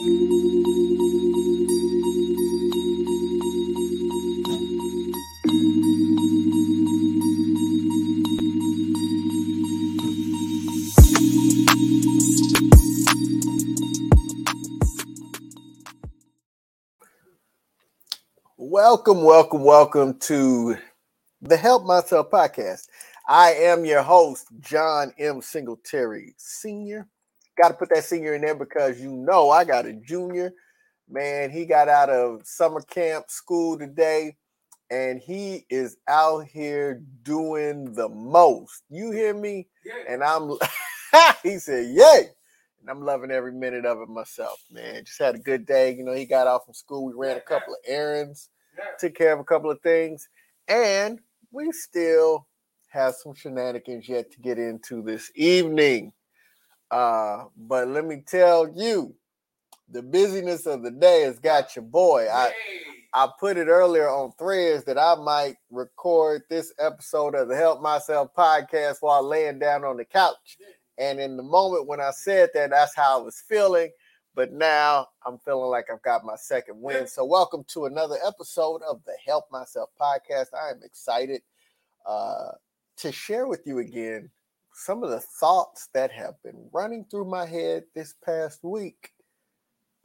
Welcome, welcome, welcome to the Help Myself podcast. I am your host, John M. Singletary Sr. Got to put that senior in there because you know I got a junior. Man, he got out of summer camp school today and he is out here doing the most. You hear me? Yeah. And I'm, he said, Yay. And I'm loving every minute of it myself, man. Just had a good day. You know, he got off from school. We ran a couple of errands took care of a couple of things, and we still have some shenanigans yet to get into this evening. Uh, but let me tell you, the busyness of the day has got your boy. I I put it earlier on threads that I might record this episode of the Help Myself podcast while laying down on the couch. And in the moment when I said that, that's how I was feeling. But now I'm feeling like I've got my second win. So, welcome to another episode of the Help Myself podcast. I am excited uh, to share with you again some of the thoughts that have been running through my head this past week.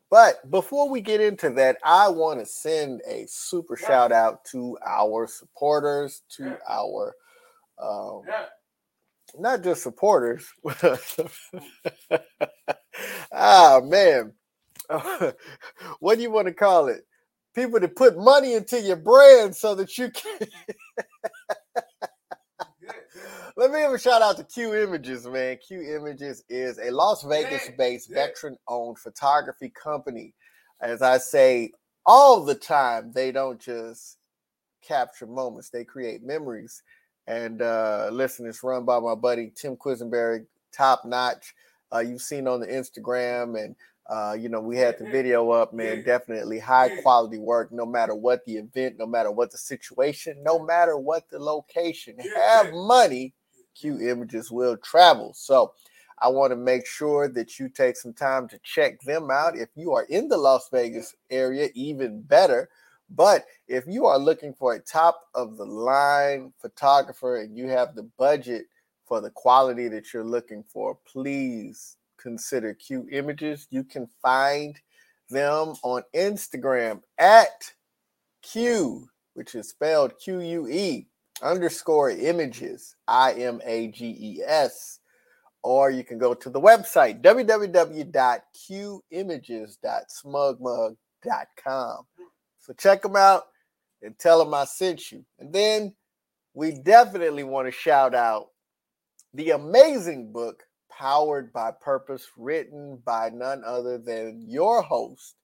But before we get into that, I want to send a super shout out to our supporters, to our um, not just supporters. ah, man. what do you want to call it? People to put money into your brand so that you can. Let me give a shout out to Q Images, man. Q Images is a Las Vegas based veteran owned photography company. As I say all the time, they don't just capture moments, they create memories. And uh, listen, it's run by my buddy Tim Quisenberry, top notch. Uh, you've seen on the Instagram, and uh, you know we had the video up, man. Definitely high quality work, no matter what the event, no matter what the situation, no matter what the location. Have money, Q Images will travel. So. I want to make sure that you take some time to check them out. If you are in the Las Vegas area, even better. But if you are looking for a top of the line photographer and you have the budget for the quality that you're looking for, please consider Q Images. You can find them on Instagram at Q, which is spelled Q U E underscore images, I M A G E S. Or you can go to the website www.qimages.smugmug.com. So check them out and tell them I sent you. And then we definitely want to shout out the amazing book, Powered by Purpose, written by none other than your host,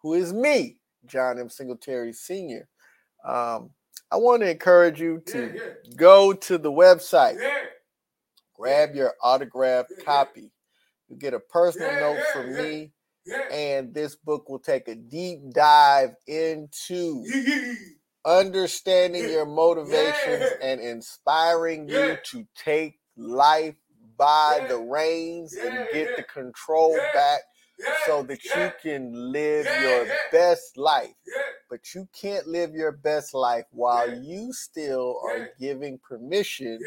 who is me, John M. Singletary Sr. Um, I want to encourage you to yeah, yeah. go to the website, yeah. grab your autographed copy. You get a personal note from me and this book will take a deep dive into understanding your motivations and inspiring you to take life by the reins and get the control back so that you can live your best life. But you can't live your best life while you still are giving permission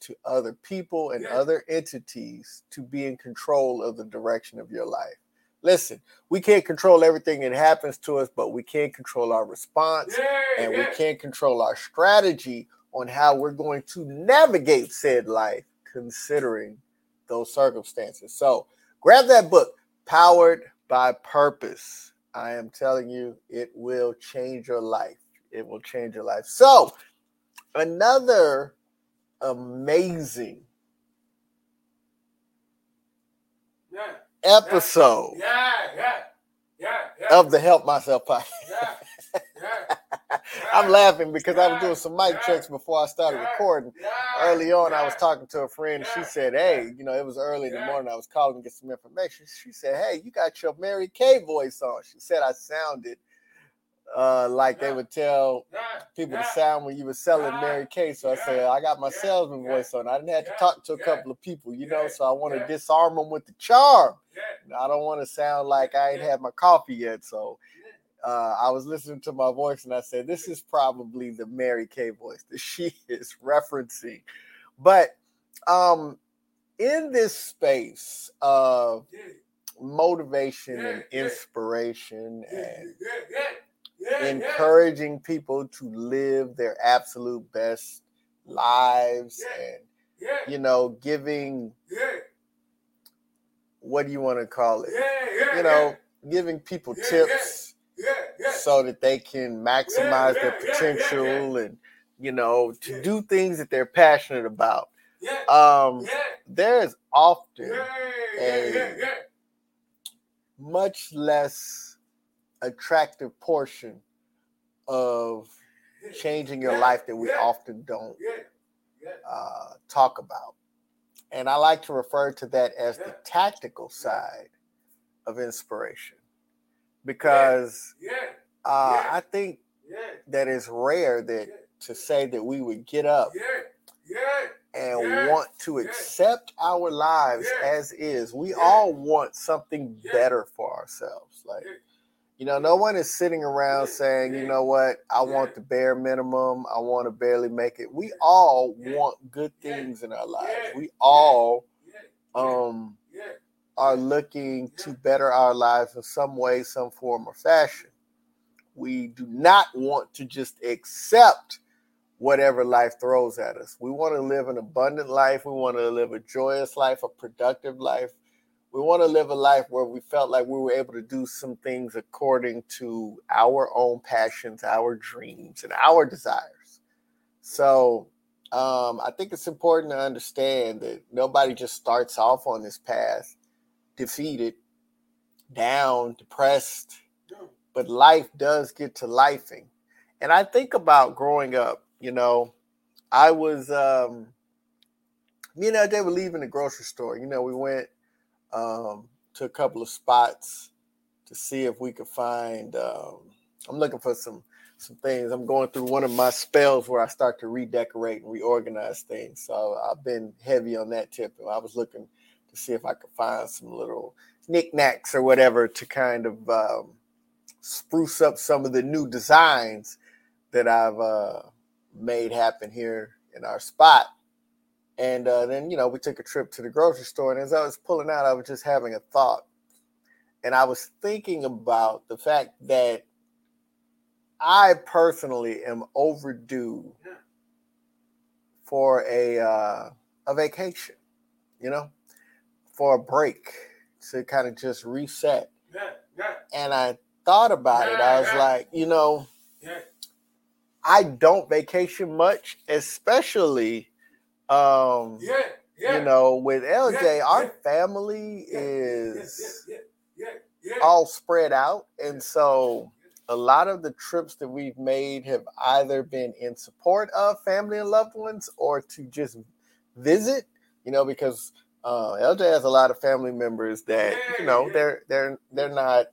to other people and other entities to be in control of the direction of your life. Listen, we can't control everything that happens to us, but we can control our response and we can control our strategy on how we're going to navigate said life considering those circumstances. So grab that book, Powered by Purpose. I am telling you, it will change your life. It will change your life. So, another amazing yeah episode yeah, yeah, yeah, yeah, of the Help Myself podcast. I'm laughing because I was doing some mic checks before I started recording. Early on, I was talking to a friend. She said, "Hey, you know, it was early in the morning. I was calling to get some information." She said, "Hey, you got your Mary Kay voice on." She said I sounded uh, like they would tell people to sound when you were selling Mary Kay. So I said, I got my salesman voice on. I didn't have to talk to a couple of people, you know, so I want to disarm them with the charm. I don't want to sound like I ain't had my coffee yet. So uh, I was listening to my voice and I said, this is probably the Mary Kay voice that she is referencing. But um, in this space of motivation and inspiration and encouraging people to live their absolute best lives and you know giving what do you want to call it? You know giving people tips so that they can maximize their potential and you know to do things that they're passionate about. Um there is often a much less attractive portion of changing your life that we often don't uh, talk about. And I like to refer to that as the tactical side of inspiration because uh, I think that it's rare that to say that we would get up and want to accept our lives as is. We all want something better for ourselves. Like, you know, no one is sitting around saying, you know what, I want the bare minimum. I want to barely make it. We all want good things in our lives. We all um are looking to better our lives in some way, some form or fashion. We do not want to just accept whatever life throws at us. We want to live an abundant life. We want to live a joyous life, a productive life. We want to live a life where we felt like we were able to do some things according to our own passions, our dreams, and our desires. So um, I think it's important to understand that nobody just starts off on this path defeated, down, depressed, but life does get to lifing. And I think about growing up you know, I was um me and LJ were leaving the grocery store. You know, we went um to a couple of spots to see if we could find um I'm looking for some some things. I'm going through one of my spells where I start to redecorate and reorganize things. So I've been heavy on that tip. I was looking see if I could find some little knickknacks or whatever to kind of um, spruce up some of the new designs that I've uh, made happen here in our spot. And uh, then, you know, we took a trip to the grocery store. And as I was pulling out, I was just having a thought. And I was thinking about the fact that I personally am overdue for a uh, a vacation, you know, for a break to kind of just reset. And I thought about it. I was like, you know, I don't vacation much, especially um yeah, yeah. you know, with LJ, yeah, our family is all spread out. And so a lot of the trips that we've made have either been in support of family and loved ones or to just visit, you know, because uh, LJ has a lot of family members that, you know, they're they're they're not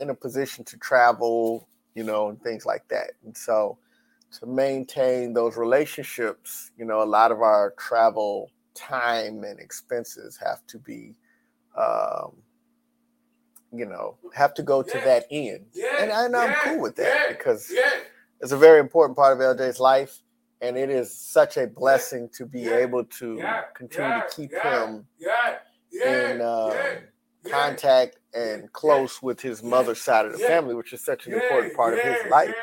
in a position to travel, you know, and things like that. And so to maintain those relationships, you know, a lot of our travel time and expenses have to be, um, you know, have to go to yeah. that end. Yeah. And, and I'm cool with that because it's a very important part of LJ's life. And it is such a blessing to be able to continue to keep him in um, contact and close with his mother's side of the family, which is such an important part of his life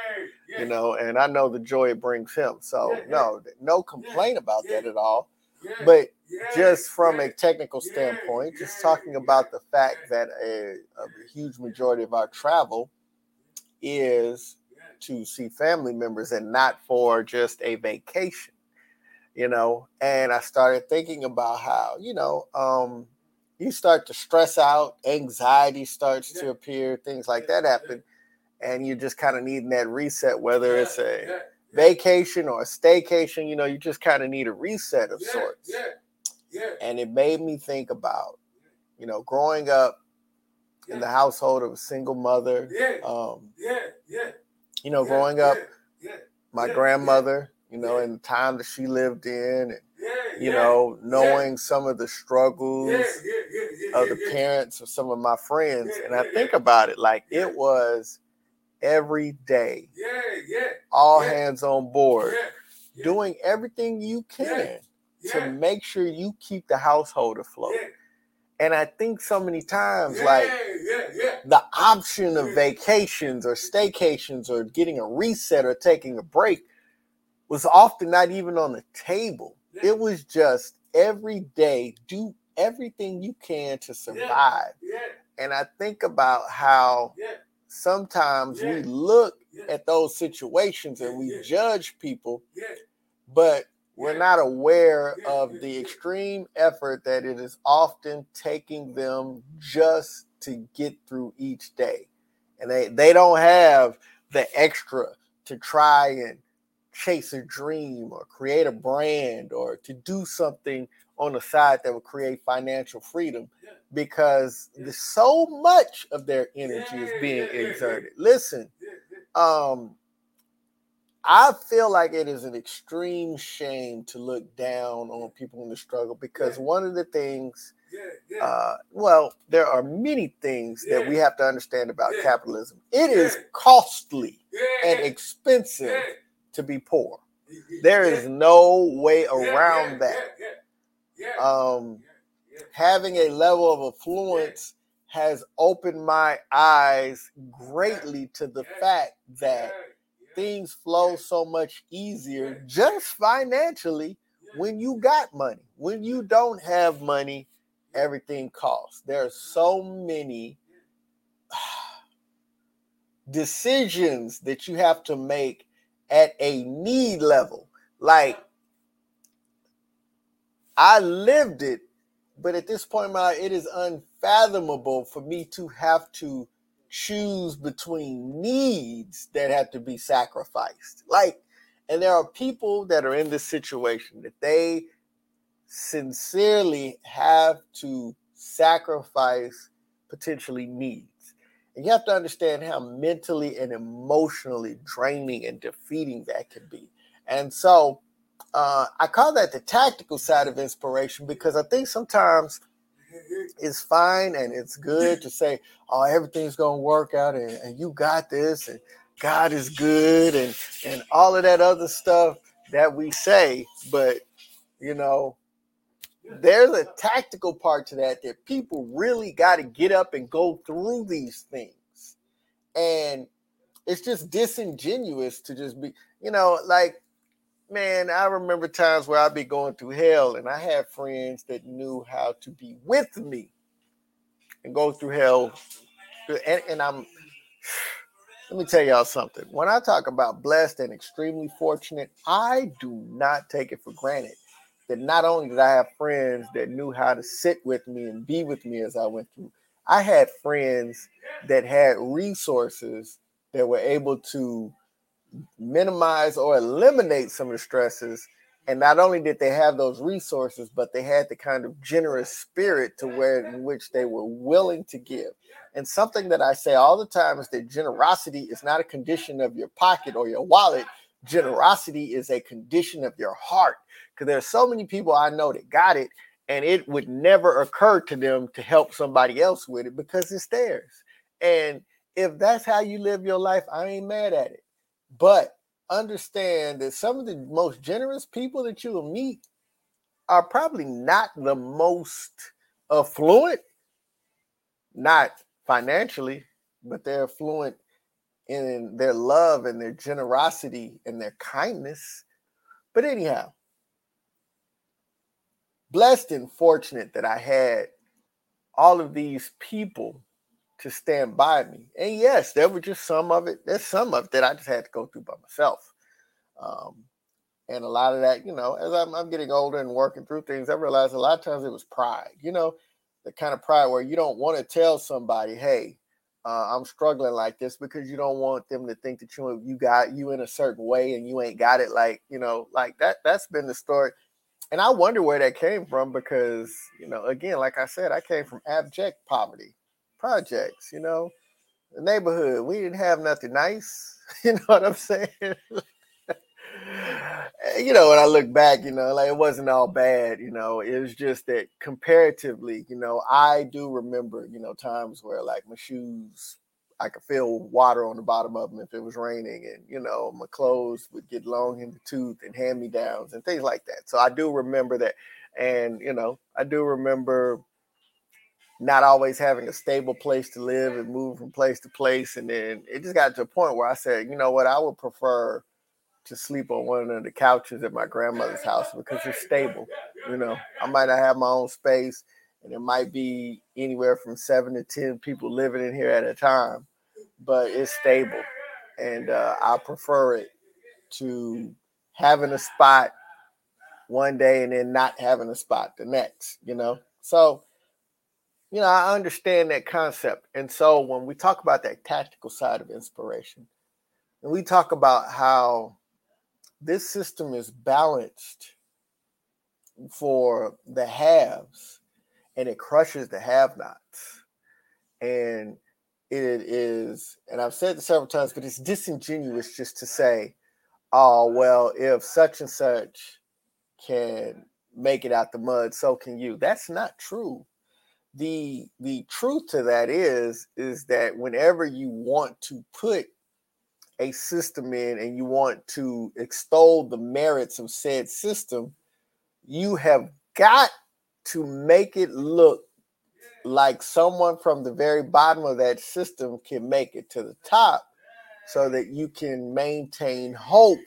you know, and I know the joy it brings him. So no, no complaint about that at all. But just from a technical standpoint, just talking about the fact that a, a huge majority of our travel is to see family members and not for just a vacation, you know. And I started thinking about how, you know, um, you start to stress out, anxiety starts to appear, things like that happen and you're just kind of needing that reset, whether yeah, it's a yeah, vacation or a staycation, you know, you just kind of need a reset of sorts. Yeah, and it made me think about, you know, growing up in the household of a single mother. Yeah. Um, yeah, yeah. You know, growing up, my grandmother, you know, in the time that she lived in, and, you know, knowing some of the struggles of the parents of some of my friends, and I think about it like it was every day, Yeah, yeah. all Yeah. hands on board, Yeah. Yeah. doing everything you can Yeah. to make sure you keep the household afloat. Yeah. And I think so many times, Yeah, like yeah, yeah. The option of vacations or staycations or getting a reset or taking a break was often not even on the table. It was just every day do everything you can to survive. And I think about how sometimes we look at those situations and we judge people, but we're not aware of the extreme effort that it is often taking them just to get through each day. And they, they don't have the extra to try and chase a dream or create a brand or to do something on the side that will create financial freedom Yeah. because Yeah. the, so much of their energy is being yeah, yeah, yeah. exerted. Listen, um I feel like it is an extreme shame to look down on people in the struggle because one of the things. Uh well there are many things that we have to understand about capitalism. It is costly and expensive to be poor. There is no way around that. um having a level of affluence has opened my eyes greatly to the fact that things flow so much easier just financially when you got money. When you don't have money, everything costs. There are so many decisions that you have to make at a need level. Like I lived it, but at this point my it is unfathomable for me to have to choose between needs that have to be sacrificed. Like, and there are people that are in this situation that they sincerely have to sacrifice potentially needs. And you have to understand how mentally and emotionally draining and defeating that can be. And so uh, I call that the tactical side of inspiration because I think sometimes it's fine and it's good to say, oh, everything's going to work out and, and you got this and God is good and, and all of that other stuff that we say. But, you know, there's a tactical part to that that people really got to get up and go through these things. And it's just disingenuous to just be, you know, like, man, I remember times where I'd be going through hell and I had friends that knew how to be with me and go through hell. And, and I'm, let me tell y'all something. When I talk about blessed and extremely fortunate, I do not take it for granted that not only did I have friends that knew how to sit with me and be with me as I went through, I had friends that had resources that were able to minimize or eliminate some of the stresses. And not only did they have those resources, but they had the kind of generous spirit to where in which they were willing to give. And something that I say all the time is that generosity is not a condition of your pocket or your wallet. Generosity is a condition of your heart. Because there's so many people I know that got it, and it would never occur to them to help somebody else with it because it's theirs. And if that's how you live your life, I ain't mad at it. But understand that some of the most generous people that you will meet are probably not the most affluent, not financially, but they're affluent in their love and their generosity and their kindness. But anyhow, blessed and fortunate that I had all of these people to stand by me. And yes, there were just some of it. There's some of it that I just had to go through by myself. Um, and a lot of that, you know, as I'm, I'm getting older and working through things, I realized a lot of times it was pride, you know, the kind of pride where you don't want to tell somebody, hey, uh, I'm struggling like this because you don't want them to think that you you got you in a certain way and you ain't got it like you know like that. That's been the story, and I wonder where that came from because you know again, like I said, I came from abject poverty, projects. You know, the neighborhood we didn't have nothing nice. You know what I'm saying? Eh, you know, when I look back, you know, like it wasn't all bad, you know, it was just that comparatively, you know, I do remember, you know, times where like my shoes, I could feel water on the bottom of them if it was raining, and you know, my clothes would get long in the tooth and hand me downs and things like that. So I do remember that. And, you know, I do remember not always having a stable place to live and move from place to place. And then it just got to a point where I said, you know what, I would prefer to sleep on one of the couches at my grandmother's house because it's stable. You know, I might not have my own space and it might be anywhere from seven to 10 people living in here at a time, but it's stable. And uh, I prefer it to having a spot one day and then not having a spot the next, you know? So, you know, I understand that concept. And so when we talk about that tactical side of inspiration, and we talk about how this system is balanced for the haves and it crushes the have nots. And it is, and I've said this several times, but it's disingenuous just to say, oh, well, if such and such can make it out the mud, so can you. That's not true the the truth to that is is that whenever you want to put a system in and you want to extol the merits of said system you have got to make it look like someone from the very bottom of that system can make it to the top so that you can maintain hope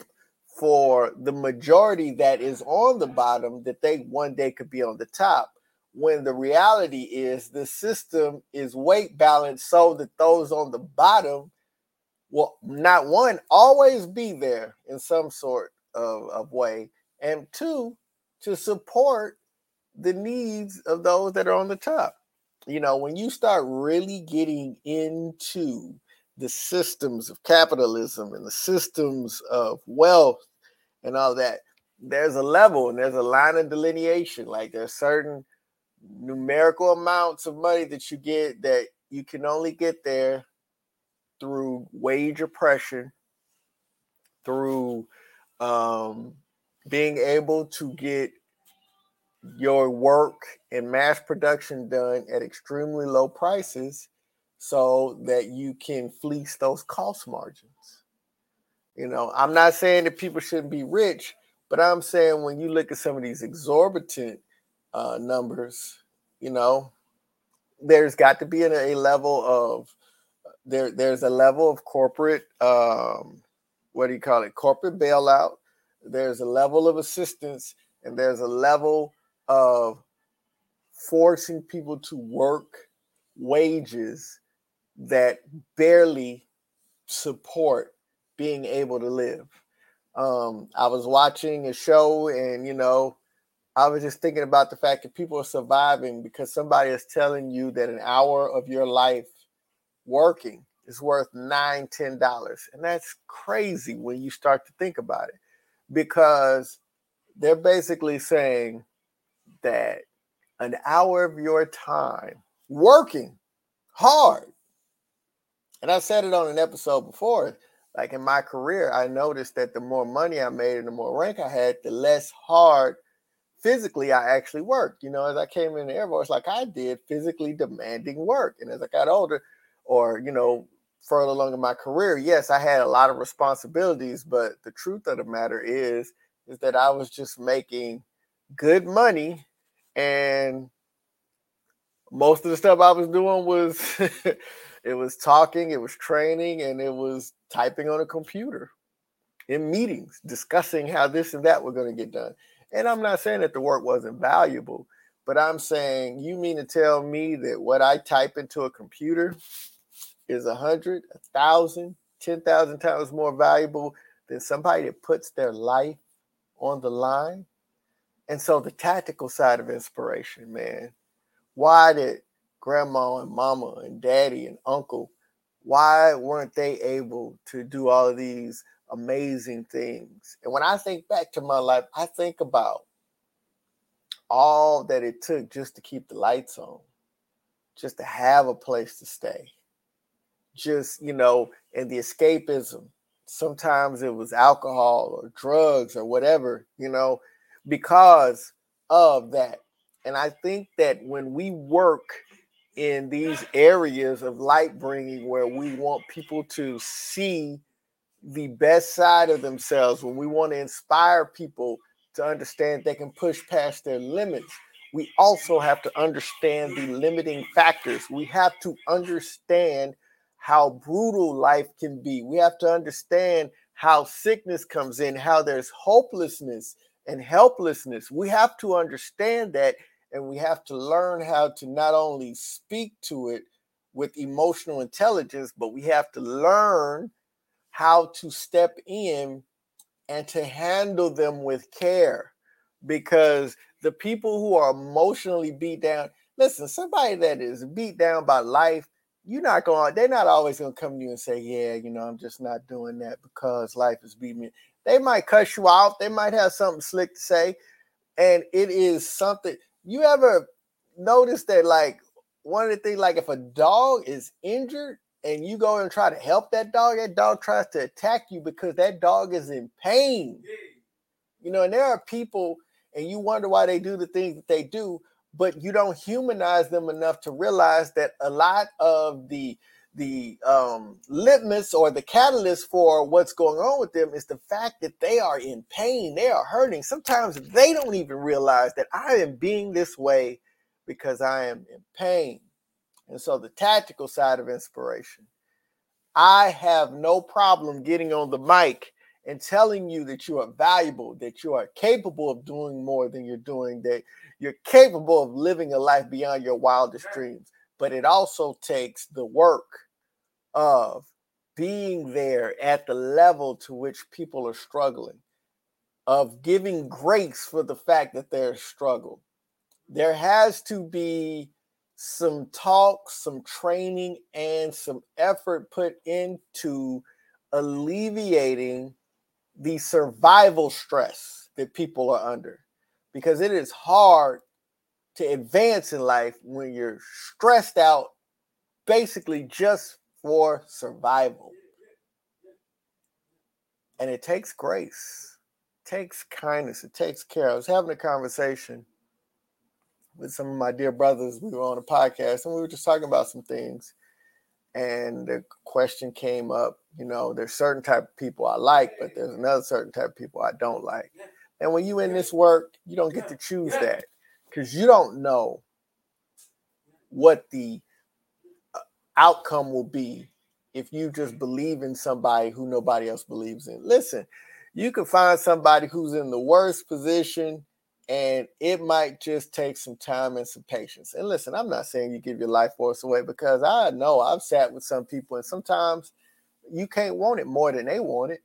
for the majority that is on the bottom that they one day could be on the top. When the reality is the system is weight balanced so that those on the bottom will not one always be there in some sort of, of way. And two to support the needs of those that are on the top. You know when you start really getting into the systems of capitalism and the systems of wealth and all that there's a level and there's a line of delineation. Like there's certain numerical amounts of money that you get that you can only get there through wage oppression, through um, being able to get your work and mass production done at extremely low prices so that you can fleece those cost margins. You know, I'm not saying that people shouldn't be rich, but I'm saying when you look at some of these exorbitant uh, numbers, you know, there's got to be a, a level of there. There's a level of corporate, um, what do you call it? Corporate bailout. There's a level of assistance, and there's a level of forcing people to work wages that barely support being able to live. Um, I was watching a show, and you know, I was just thinking about the fact that people are surviving because somebody is telling you that an hour of your life working is worth nine, ten dollars. And that's crazy when you start to think about it. Because they're basically saying that an hour of your time working hard, and I said it on an episode before. Like in my career, I noticed that the more money I made and the more rank I had, the less hard physically I actually worked. You know, as I came in the Air Force, like I did physically demanding work. And as I got older, or, you know, further along in my career, yes, I had a lot of responsibilities, but the truth of the matter is, is that I was just making good money and most of the stuff I was doing was it was talking, it was training, and it was typing on a computer in meetings, discussing how this and that were going to get done. And I'm not saying that the work wasn't valuable, but I'm saying you mean to tell me that what I type into a computer is a hundred, a thousand, ten thousand times more valuable than somebody that puts their life on the line? And so the tactical side of inspiration, man. Why did grandma and mama and daddy and uncle, why weren't they able to do all of these amazing things. And when I think back to my life, I think about all that it took just to keep the lights on, just to have a place to stay, just, you know, and the escapism sometimes it was alcohol or drugs or whatever, you know, because of that. And I think that when we work in these areas of light bringing where we want people to see the best side of themselves, when we want to inspire people to understand they can push past their limits, we also have to understand the limiting factors. We have to understand how brutal life can be. We have to understand how sickness comes in, how there's hopelessness and helplessness. We have to understand that and we have to learn how to not only speak to it with emotional intelligence, but we have to learn how to step in and to handle them with care because the people who are emotionally beat down listen somebody that is beat down by life you're not going they're not always going to come to you and say yeah you know i'm just not doing that because life is beating me. They might cuss you out they might have something slick to say and it is something you ever notice that like one of the things like if a dog is injured and you go and try to help that dog that dog tries to attack you because that dog is in pain. You know and there are people and you wonder why they do the things that they do but you don't humanize them enough to realize that a lot of the the um, litmus or the catalyst for what's going on with them is the fact that they are in pain, they are hurting. Sometimes they don't even realize that I am being this way because I am in pain. And so, the tactical side of inspiration, I have no problem getting on the mic and telling you that you are valuable, that you are capable of doing more than you're doing, that you're capable of living a life beyond your wildest dreams. But it also takes the work of being there at the level to which people are struggling, of giving grace for the fact that they're struggle. There has to be some talk, some training, and some effort put into alleviating the survival stress that people are under because it is hard to advance in life when you're stressed out basically just for survival. And it takes grace, it takes kindness, it takes care. I was having a conversation with some of my dear brothers. We were on a podcast and we were just talking about some things. And the question came up, you know, there's certain type of people I like, but there's another certain type of people I don't like. And when you in this work, you don't get to choose that because you don't know what the uh, outcome will be if you just believe in somebody who nobody else believes in. Listen, you can find somebody who's in the worst position and it might just take some time and some patience. And listen, I'm not saying you give your life force away because I know I've sat with some people and sometimes you can't want it more than they want it.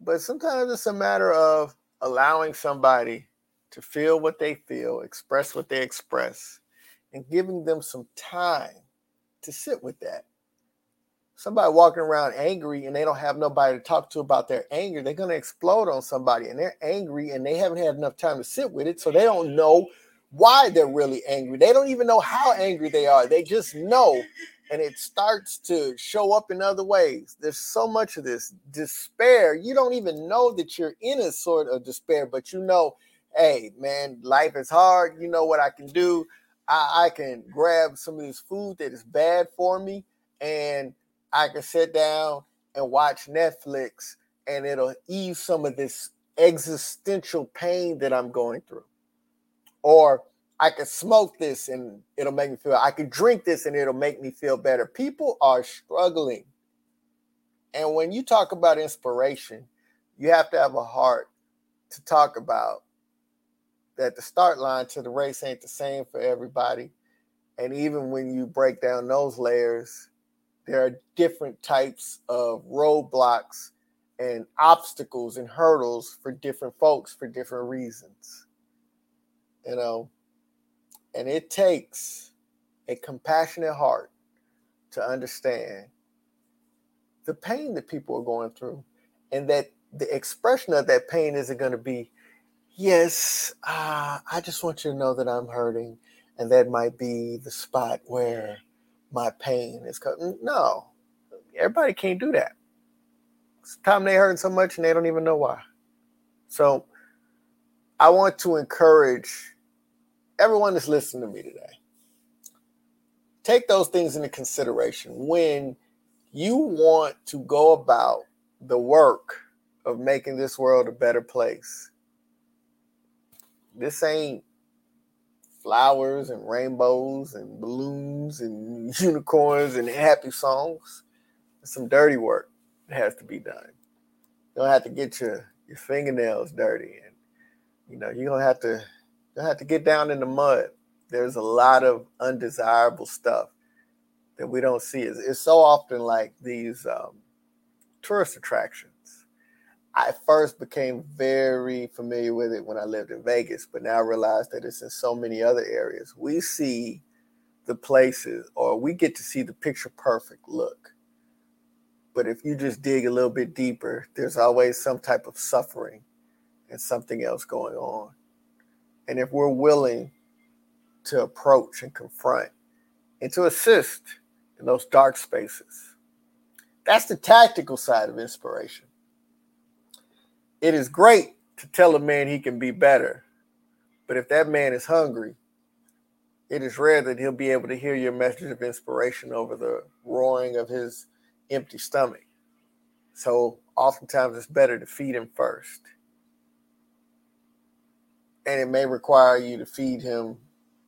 But sometimes it's a matter of allowing somebody to feel what they feel, express what they express, and giving them some time to sit with that. Somebody walking around angry and they don't have nobody to talk to about their anger, they're going to explode on somebody and they're angry and they haven't had enough time to sit with it. So they don't know why they're really angry. They don't even know how angry they are. They just know and it starts to show up in other ways. There's so much of this despair. You don't even know that you're in a sort of despair, but you know, hey, man, life is hard. You know what I can do? I, I can grab some of this food that is bad for me and I can sit down and watch Netflix and it'll ease some of this existential pain that I'm going through. Or I can smoke this and it'll make me feel I can drink this and it'll make me feel better. People are struggling. And when you talk about inspiration, you have to have a heart to talk about that the start line to the race ain't the same for everybody. And even when you break down those layers, there are different types of roadblocks and obstacles and hurdles for different folks for different reasons. You know, and it takes a compassionate heart to understand the pain that people are going through and that the expression of that pain isn't going to be yes uh, i just want you to know that i'm hurting and that might be the spot where my pain is coming no everybody can't do that Sometimes they hurt so much and they don't even know why. So I want to encourage everyone that's listening to me today. Take those things into consideration when you want to go about the work of making this world a better place. This ain't flowers and rainbows and balloons and unicorns and happy songs. Some dirty work has to be done. You don't have to get your, your fingernails dirty and you know you're gonna have to you have to get down in the mud. There's a lot of undesirable stuff that we don't see. It's, it's so often like these um, tourist attractions I first became very familiar with it when I lived in Vegas, but now I realize that it's in so many other areas. We see the places or we get to see the picture perfect look. But if you just dig a little bit deeper, there's always some type of suffering and something else going on. And if we're willing to approach and confront and to assist in those dark spaces, that's the tactical side of inspiration it is great to tell a man he can be better, but if that man is hungry, it is rare that he'll be able to hear your message of inspiration over the roaring of his empty stomach. So oftentimes it's better to feed him first. And it may require you to feed him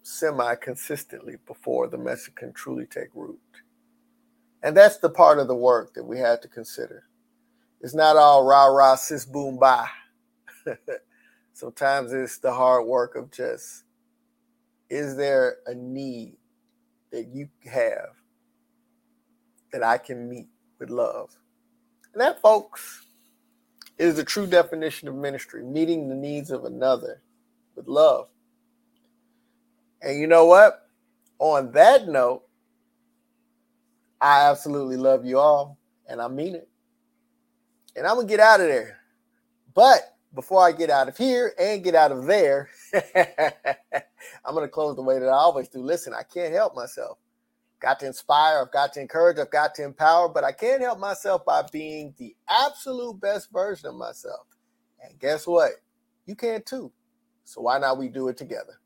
semi consistently before the message can truly take root. And that's the part of the work that we have to consider. It's not all rah rah sis boom bye. Sometimes it's the hard work of just is there a need that you have that I can meet with love? And that, folks, is the true definition of ministry meeting the needs of another with love. And you know what? On that note, I absolutely love you all, and I mean it and I'm gonna get out of there. But before I get out of here and get out of there, I'm gonna close the way that I always do. Listen, I can't help myself. Got to inspire, I've got to encourage, I've got to empower, but I can't help myself by being the absolute best version of myself. And guess what? You can too. So why not we do it together?